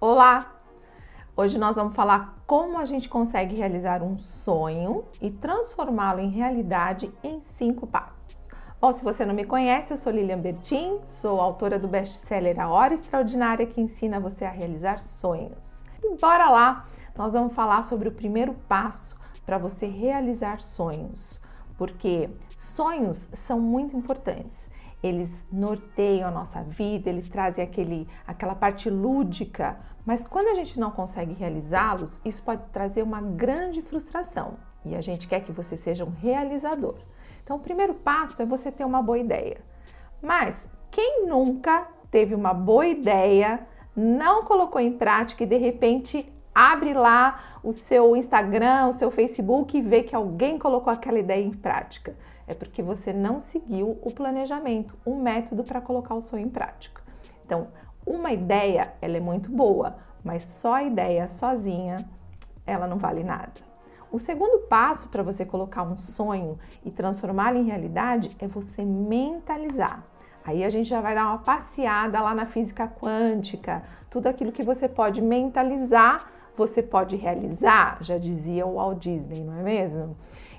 Olá! Hoje nós vamos falar como a gente consegue realizar um sonho e transformá-lo em realidade em cinco passos. Bom, se você não me conhece, eu sou Lilian Bertin, sou autora do best-seller A Hora Extraordinária que ensina você a realizar sonhos. E bora lá! Nós vamos falar sobre o primeiro passo para você realizar sonhos, porque sonhos são muito importantes eles norteiam a nossa vida, eles trazem aquele, aquela parte lúdica, mas quando a gente não consegue realizá-los, isso pode trazer uma grande frustração e a gente quer que você seja um realizador. Então, o primeiro passo é você ter uma boa ideia. Mas quem nunca teve uma boa ideia, não colocou em prática e de repente abre lá o seu Instagram, o seu Facebook e vê que alguém colocou aquela ideia em prática? é porque você não seguiu o planejamento, o método para colocar o sonho em prática. Então, uma ideia, ela é muito boa, mas só a ideia sozinha, ela não vale nada. O segundo passo para você colocar um sonho e transformá-lo em realidade é você mentalizar. Aí a gente já vai dar uma passeada lá na física quântica. Tudo aquilo que você pode mentalizar, você pode realizar, já dizia o Walt Disney, não é mesmo?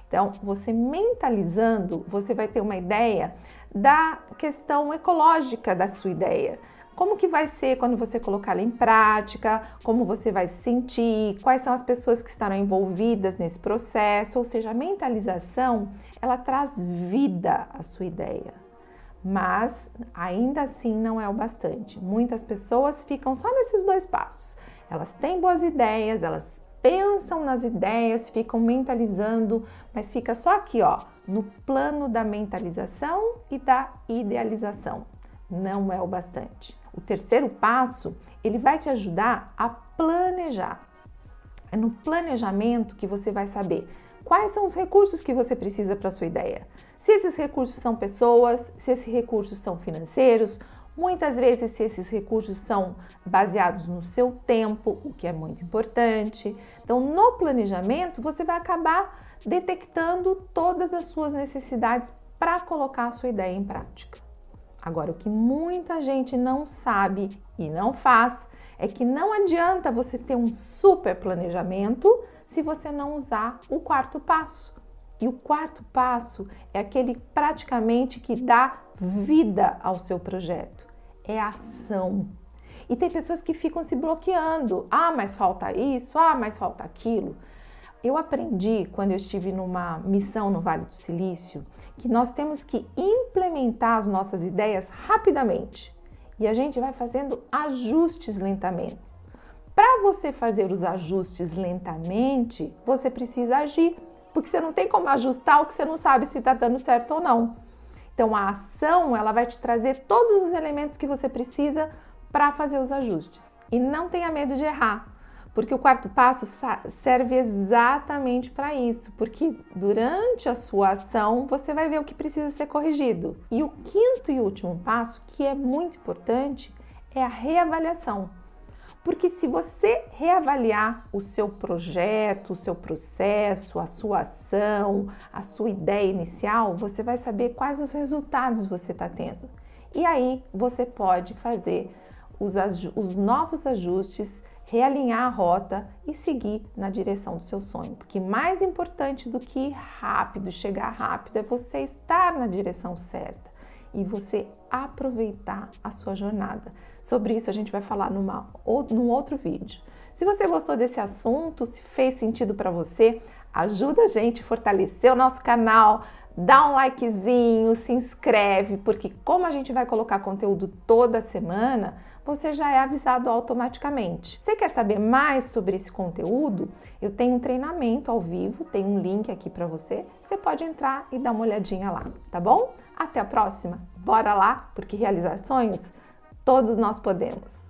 Então, você mentalizando, você vai ter uma ideia da questão ecológica da sua ideia. Como que vai ser quando você colocá-la em prática? Como você vai se sentir? Quais são as pessoas que estarão envolvidas nesse processo? Ou seja, a mentalização, ela traz vida à sua ideia. Mas ainda assim não é o bastante. Muitas pessoas ficam só nesses dois passos. Elas têm boas ideias, elas pensam nas ideias, ficam mentalizando, mas fica só aqui, ó, no plano da mentalização e da idealização. Não é o bastante. O terceiro passo, ele vai te ajudar a planejar. É no planejamento que você vai saber quais são os recursos que você precisa para sua ideia. Se esses recursos são pessoas, se esses recursos são financeiros, Muitas vezes, se esses recursos são baseados no seu tempo, o que é muito importante. Então, no planejamento, você vai acabar detectando todas as suas necessidades para colocar a sua ideia em prática. Agora, o que muita gente não sabe e não faz é que não adianta você ter um super planejamento se você não usar o quarto passo. E o quarto passo é aquele praticamente que dá vida ao seu projeto é ação. E tem pessoas que ficam se bloqueando. Ah, mas falta isso, ah, mas falta aquilo. Eu aprendi quando eu estive numa missão no Vale do Silício que nós temos que implementar as nossas ideias rapidamente e a gente vai fazendo ajustes lentamente. Para você fazer os ajustes lentamente, você precisa agir, porque você não tem como ajustar o que você não sabe se está dando certo ou não. Então a ação, ela vai te trazer todos os elementos que você precisa para fazer os ajustes. E não tenha medo de errar, porque o quarto passo serve exatamente para isso, porque durante a sua ação você vai ver o que precisa ser corrigido. E o quinto e último passo, que é muito importante, é a reavaliação. Porque se você reavaliar o seu projeto, o seu processo, a sua ação, a sua ideia inicial, você vai saber quais os resultados você está tendo. E aí você pode fazer os, os novos ajustes, realinhar a rota e seguir na direção do seu sonho. Porque mais importante do que rápido, chegar rápido, é você estar na direção certa e você aproveitar a sua jornada. Sobre isso a gente vai falar numa, num outro vídeo. Se você gostou desse assunto, se fez sentido para você, ajuda a gente a fortalecer o nosso canal, dá um likezinho, se inscreve, porque como a gente vai colocar conteúdo toda semana, você já é avisado automaticamente. Você quer saber mais sobre esse conteúdo? Eu tenho um treinamento ao vivo, tem um link aqui para você. Você pode entrar e dar uma olhadinha lá, tá bom? Até a próxima. Bora lá, porque realizar sonhos todos nós podemos.